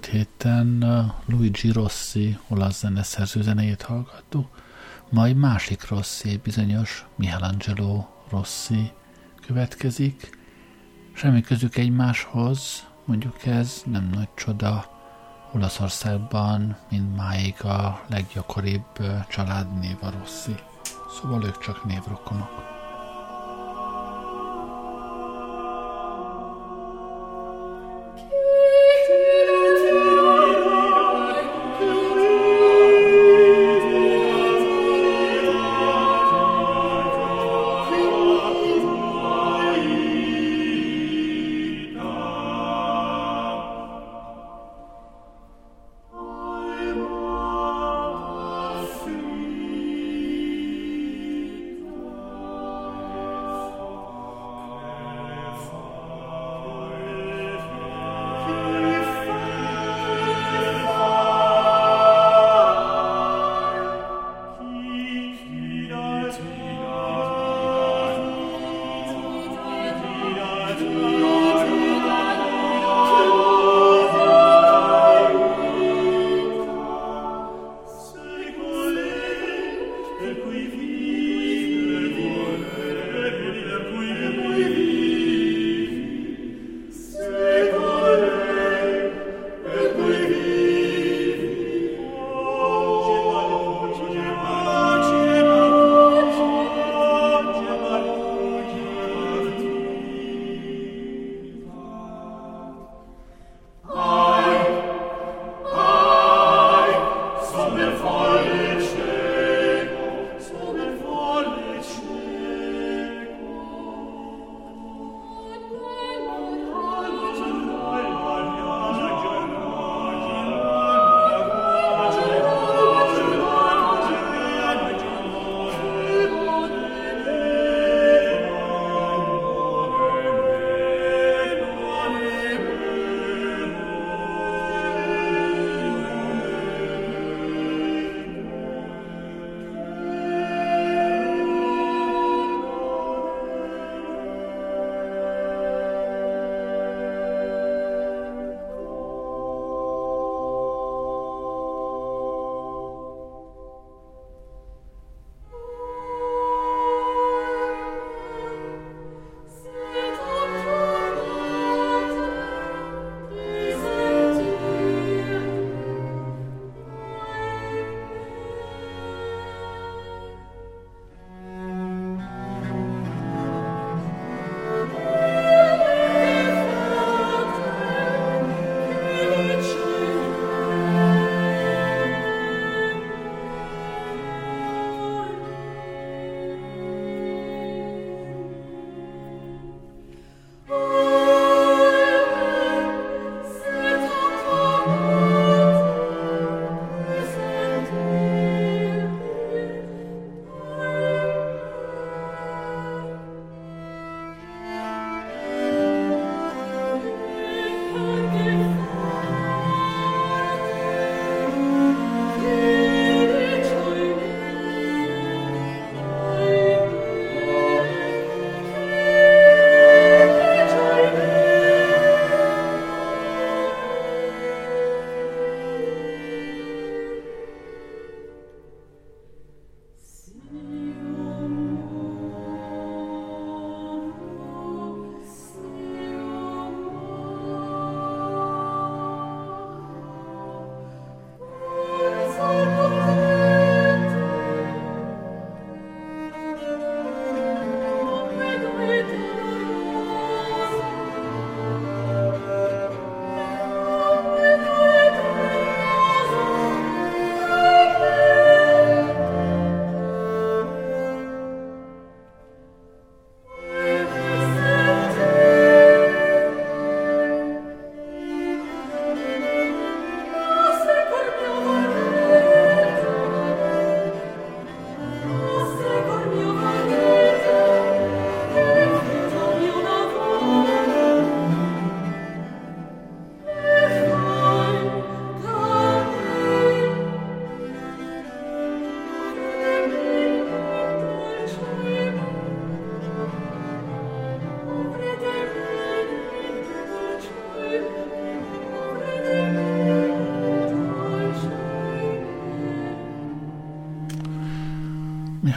Múlt héten uh, Luigi Rossi olasz zeneszerző zenéjét hallgattuk, majd másik Rossi, bizonyos Michelangelo Rossi következik. Semmi közük egymáshoz, mondjuk ez nem nagy csoda. Olaszországban mindmáig a leggyakoribb uh, családnév a Rossi. Szóval ők csak névrokonok.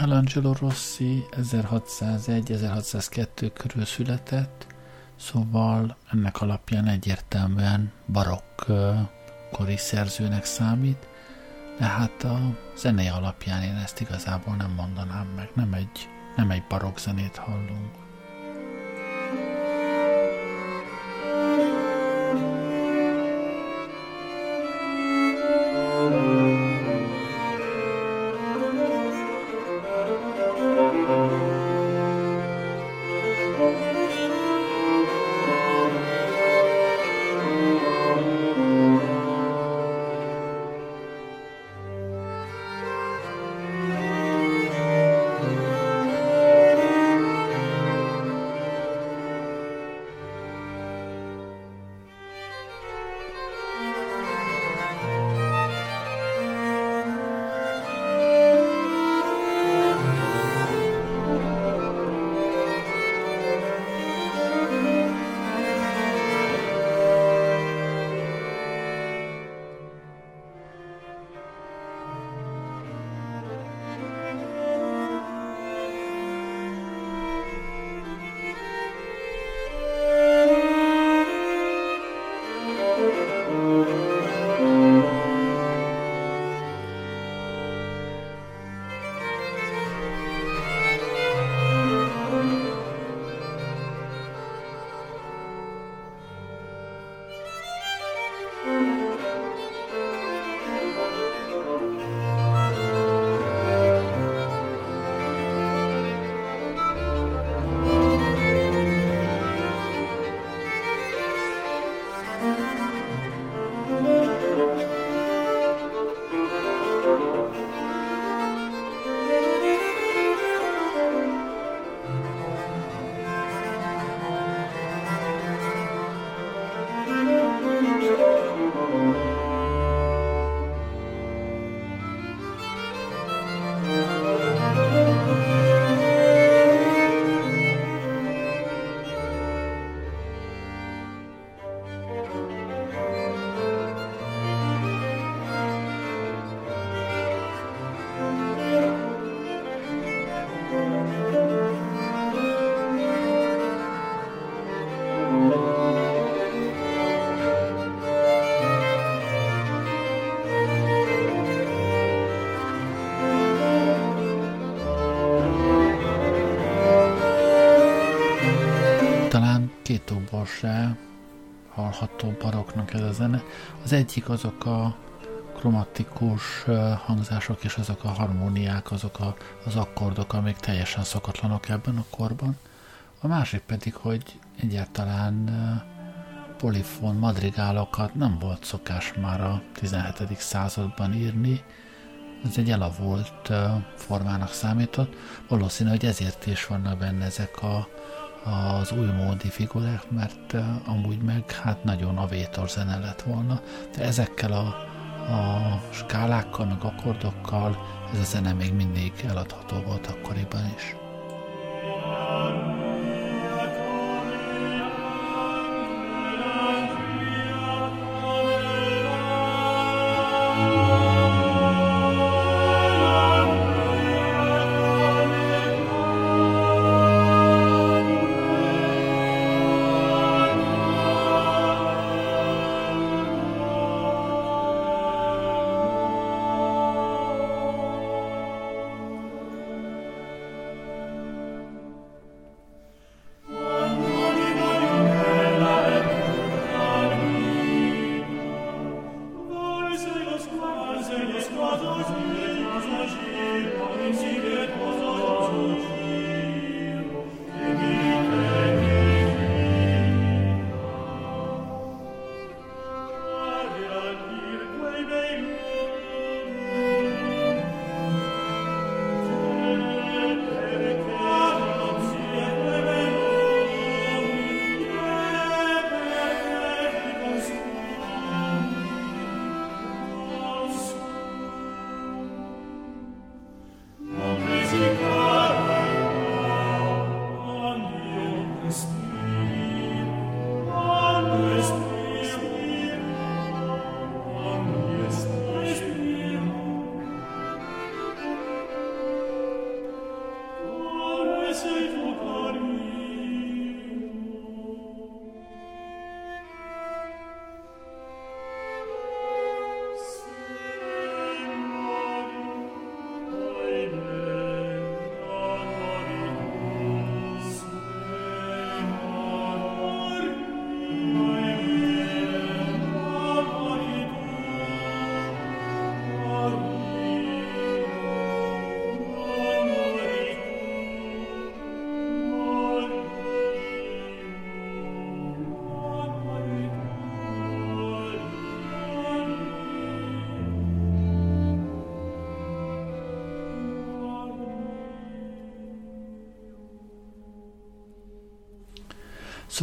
Michelangelo Rossi 1601-1602 körül született, szóval ennek alapján egyértelműen barokk kori szerzőnek számít, de hát a zené alapján én ezt igazából nem mondanám meg, nem egy, nem egy barokk zenét hallunk. Se hallható baroknak ez a zene. Az egyik azok a kromatikus hangzások és azok a harmóniák, azok a, az akkordok, amik teljesen szokatlanok ebben a korban. A másik pedig, hogy egyáltalán polifon madrigálokat nem volt szokás már a 17. században írni, ez egy elavult formának számított. Valószínű, hogy ezért is vannak benne ezek a az új módi figurák, mert uh, amúgy meg hát nagyon a vétor zene lett volna, de ezekkel a, a skálákkal, meg akkordokkal ez a zene még mindig eladható volt akkoriban is.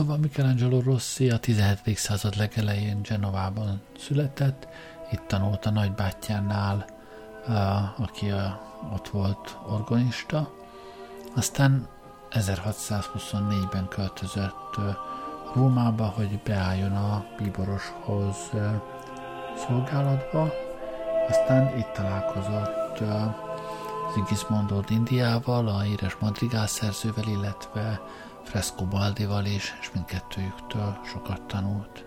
Szóval Michelangelo Rossi a 17. század legelején Genovában született, itt tanult a nagybátyjánál, aki ott volt organista, aztán 1624-ben költözött Rómába, hogy beálljon a bíboroshoz szolgálatba, aztán itt találkozott Sigismondo Indiával, a éres madrigál szerzővel, illetve Frescobaldival is, és mindkettőjüktől sokat tanult.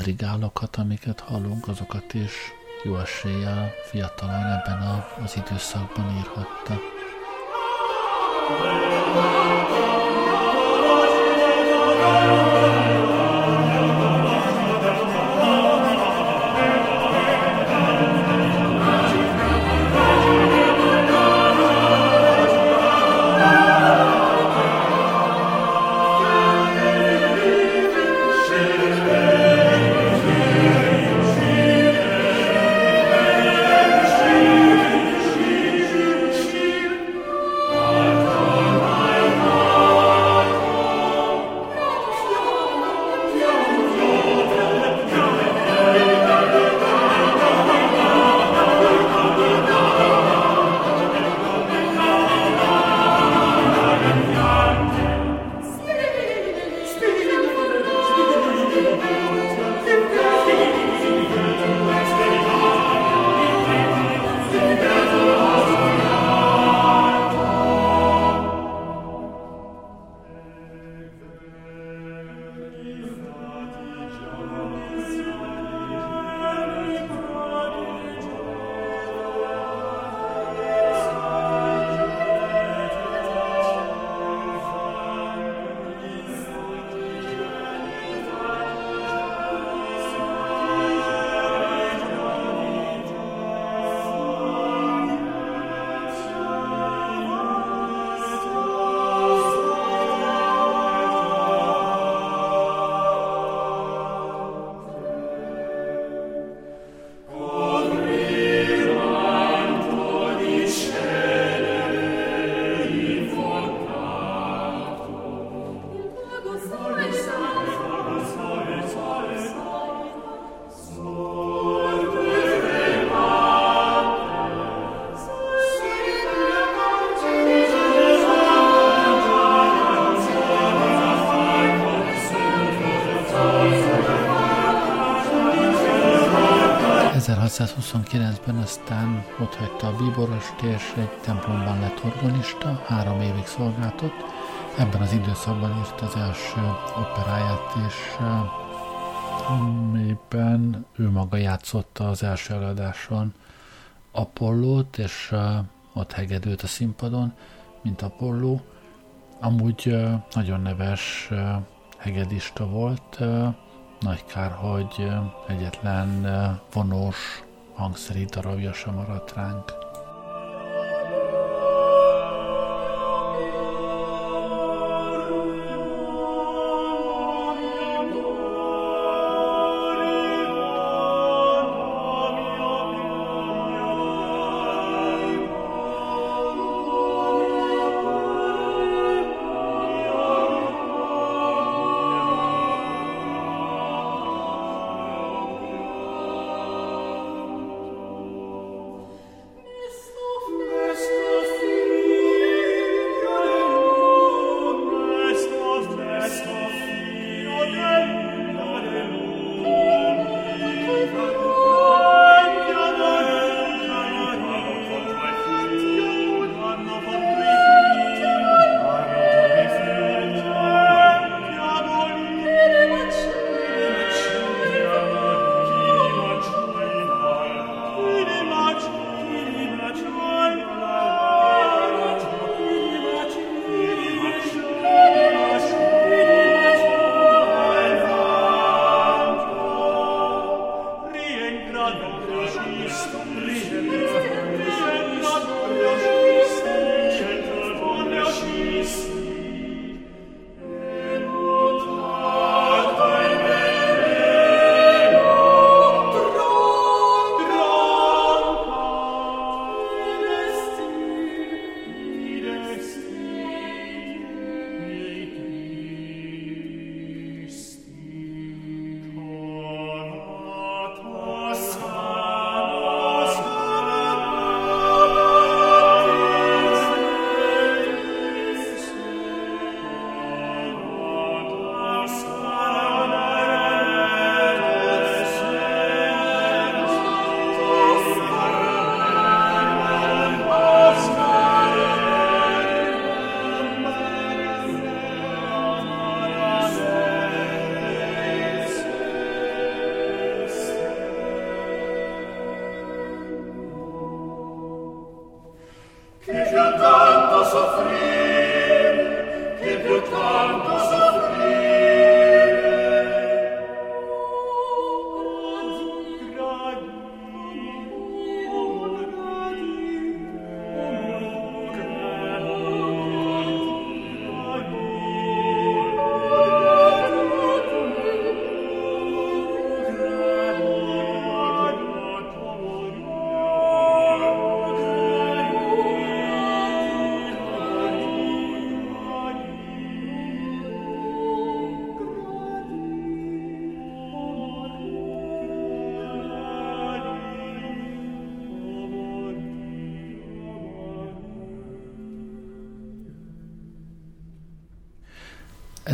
Madrigálokat, amiket hallunk, azokat is jó eséllyel fiatalon ebben a, az időszakban írhatta. 1629-ben aztán ott hagyta a bíborost, és egy templomban lett organista, három évig szolgáltott. Ebben az időszakban írt az első operáját, és amiben ő maga játszotta az első előadáson Apollót, és ott hegedült a színpadon, mint Apolló. Amúgy nagyon neves hegedista volt, nagy kár, hogy egyetlen vonós hangszeri darabja sem maradt ránk.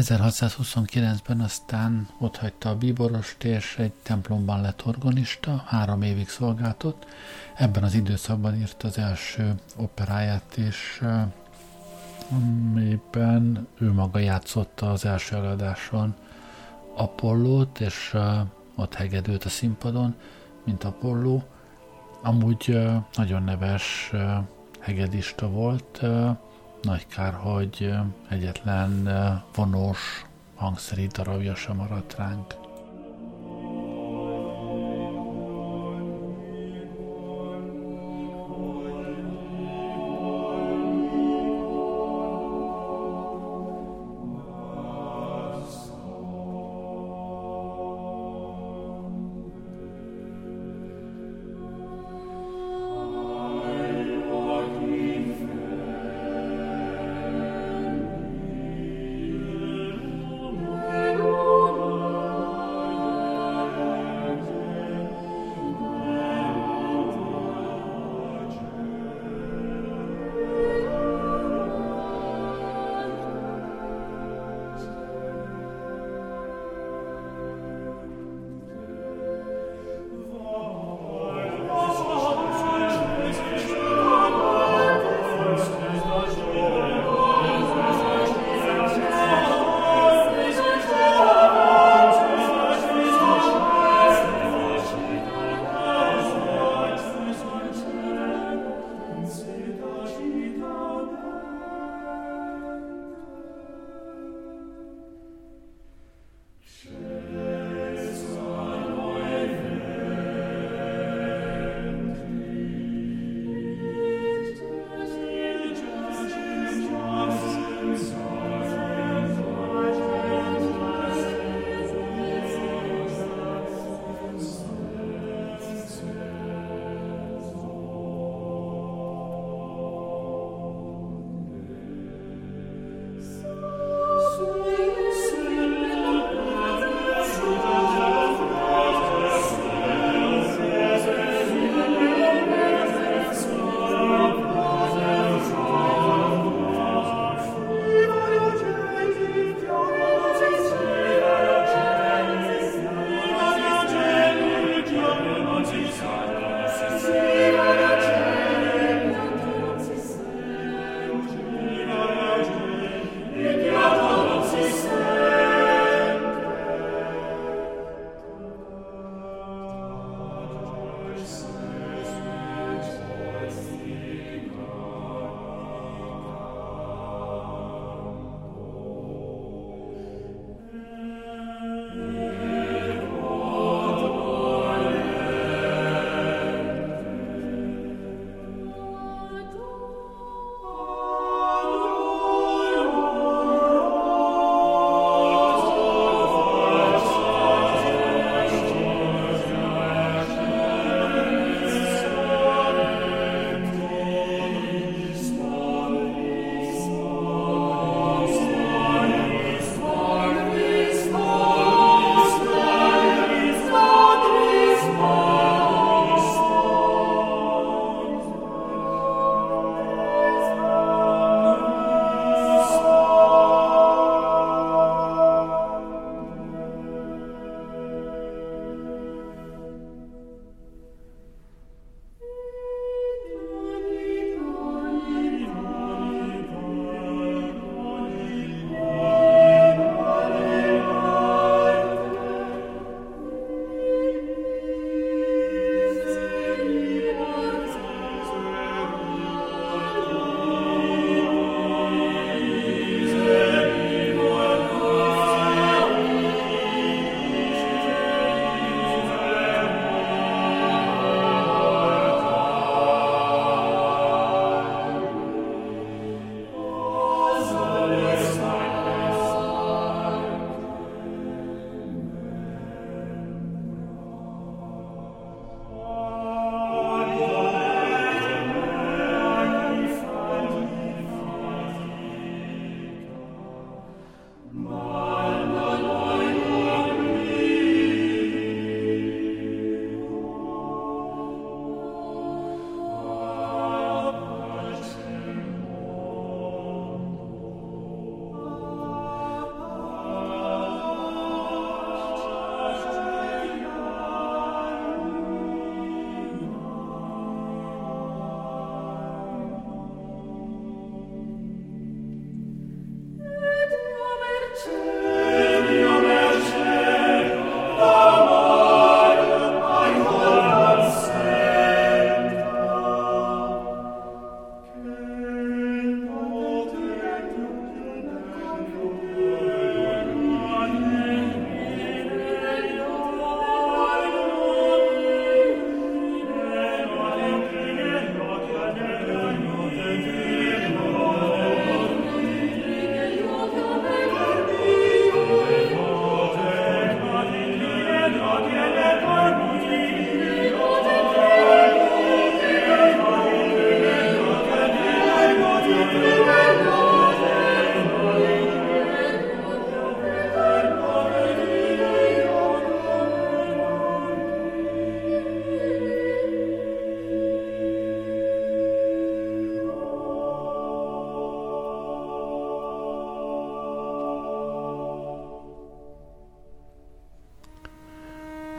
...1629-ben aztán ott hagyta a bíborost, és egy templomban lett organista, három évig szolgáltott. Ebben az időszakban írt az első operáját, és amiben ő maga játszotta az első előadáson Apollót, és ott hegedült a színpadon, mint Apolló. Amúgy nagyon neves hegedista volt, nagy kár, hogy egyetlen vonós hangszeri darabja sem maradt ránk.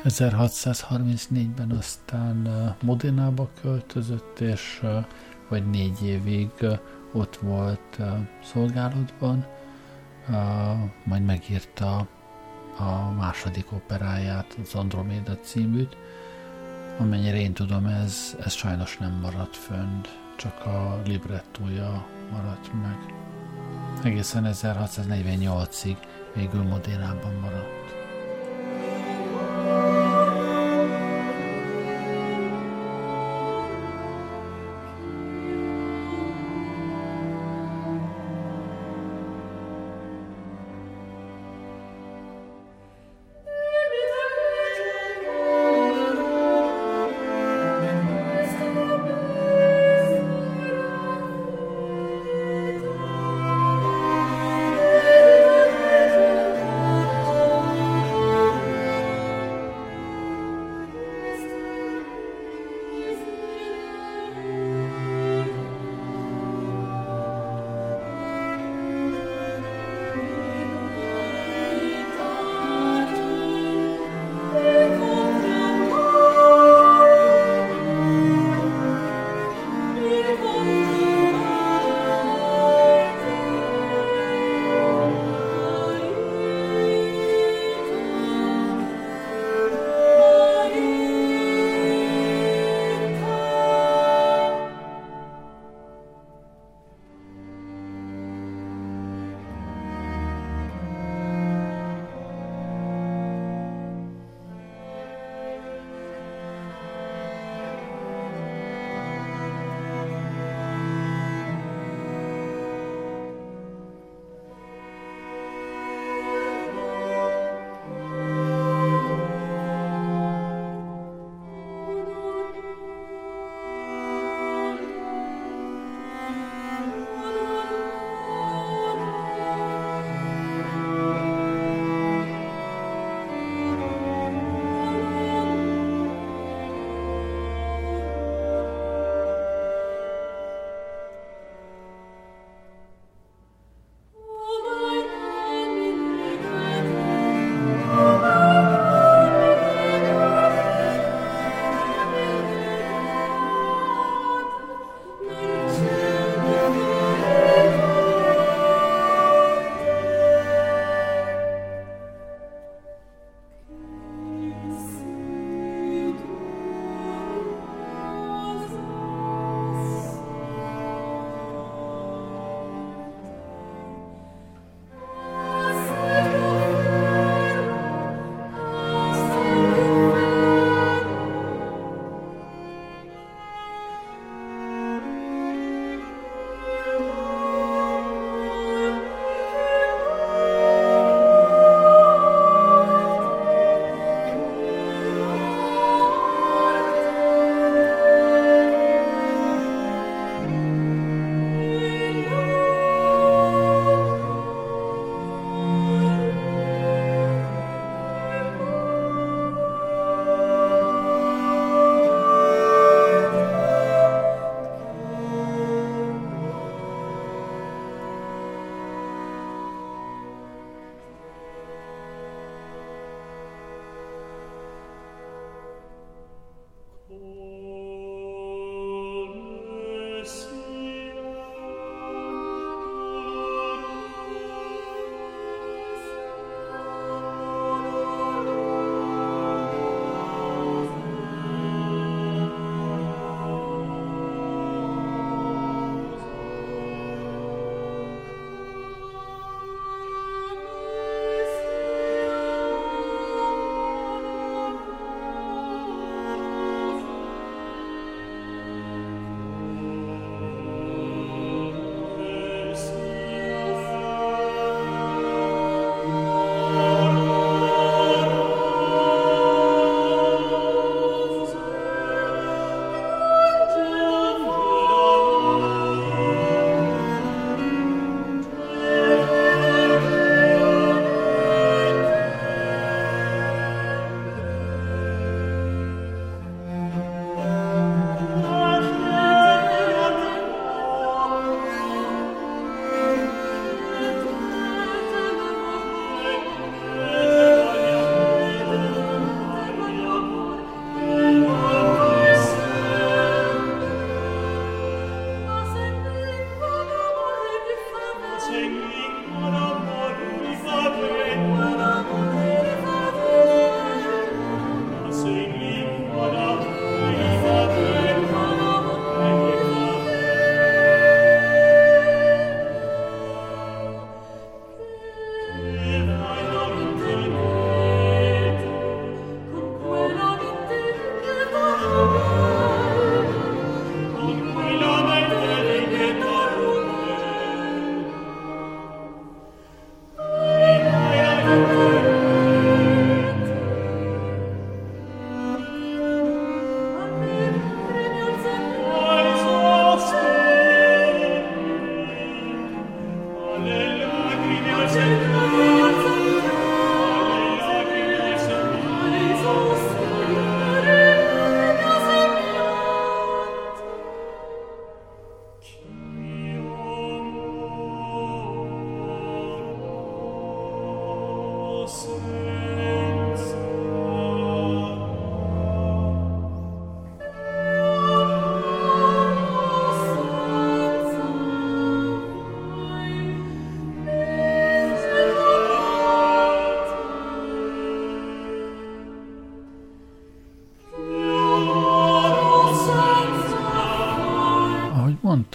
1634-ben aztán Modinába költözött, és vagy négy évig ott volt szolgálatban, majd megírta a második operáját, az Androméda címűt. Amennyire én tudom, ez, ez sajnos nem maradt fönt, csak a librettója maradt meg. Egészen 1648-ig végül Modénában maradt.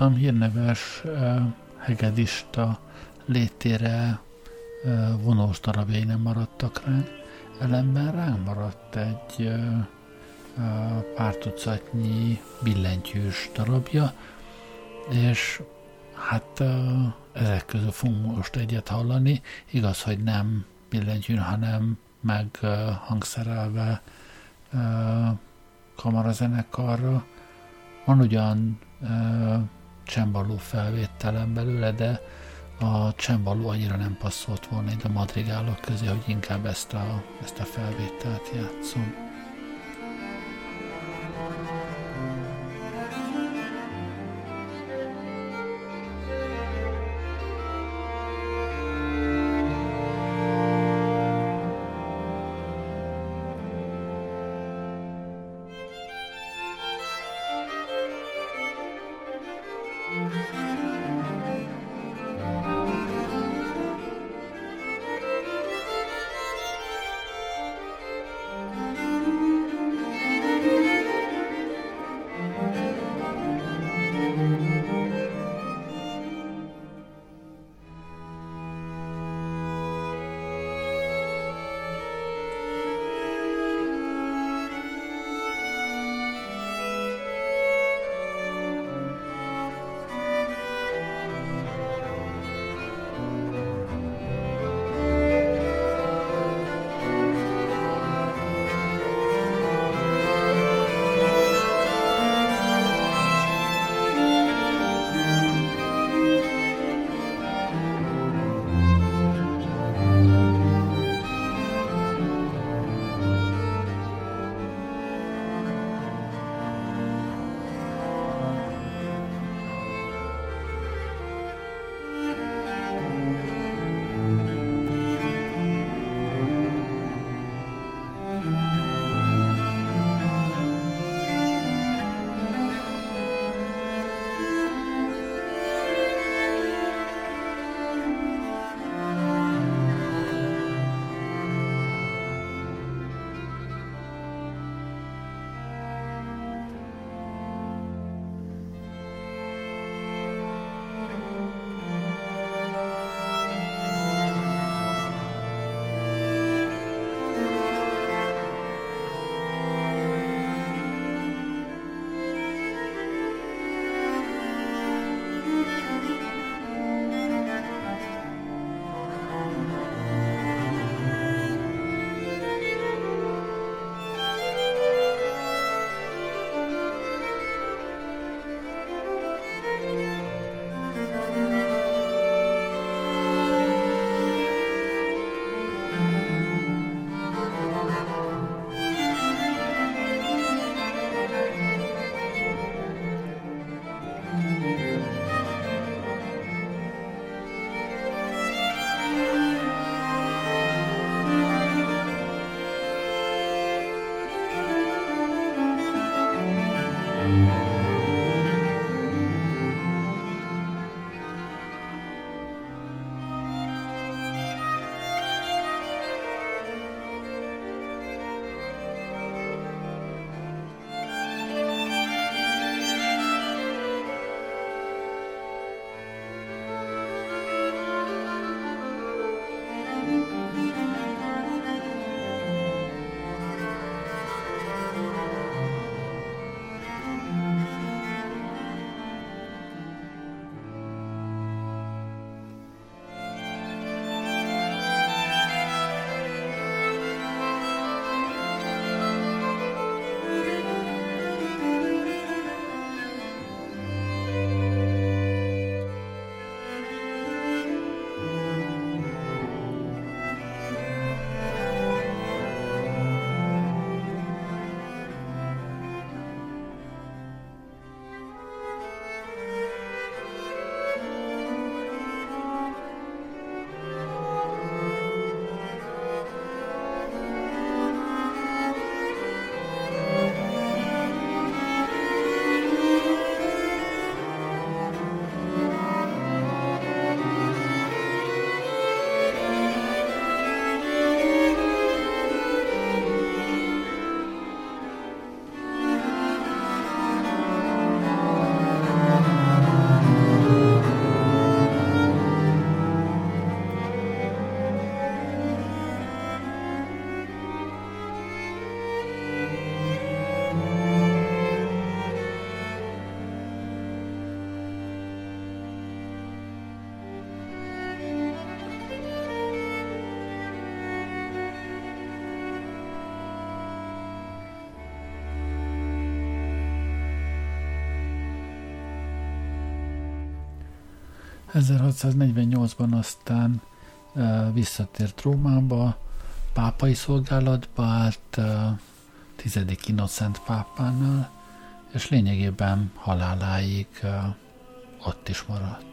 Mondtam, hírneves hegedista létére vonós darabjai nem maradtak ránk, ellenben ránk maradt egy pár tucatnyi billentyűs darabja, és hát ezek közül fogunk most egyet hallani. Igaz, hogy nem billentyűn, hanem meg hangszerelve kamarazenekarra. Van ugyan csembaló felvételem belőle, de a csembaló annyira nem passzolt volna itt a madrigálok közé, hogy inkább ezt a, ezt a felvételt játszom. 1648-ban aztán visszatért Rómába, pápai szolgálatba állt tizedik Innocent pápánál, és lényegében haláláig ott is maradt.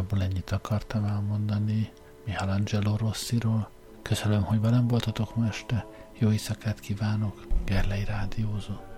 Nagyjából ennyit akartam elmondani Michelangelo Rossiról. Köszönöm, hogy velem voltatok ma este. Jó éjszakát kívánok, Gerlei Rádiózó.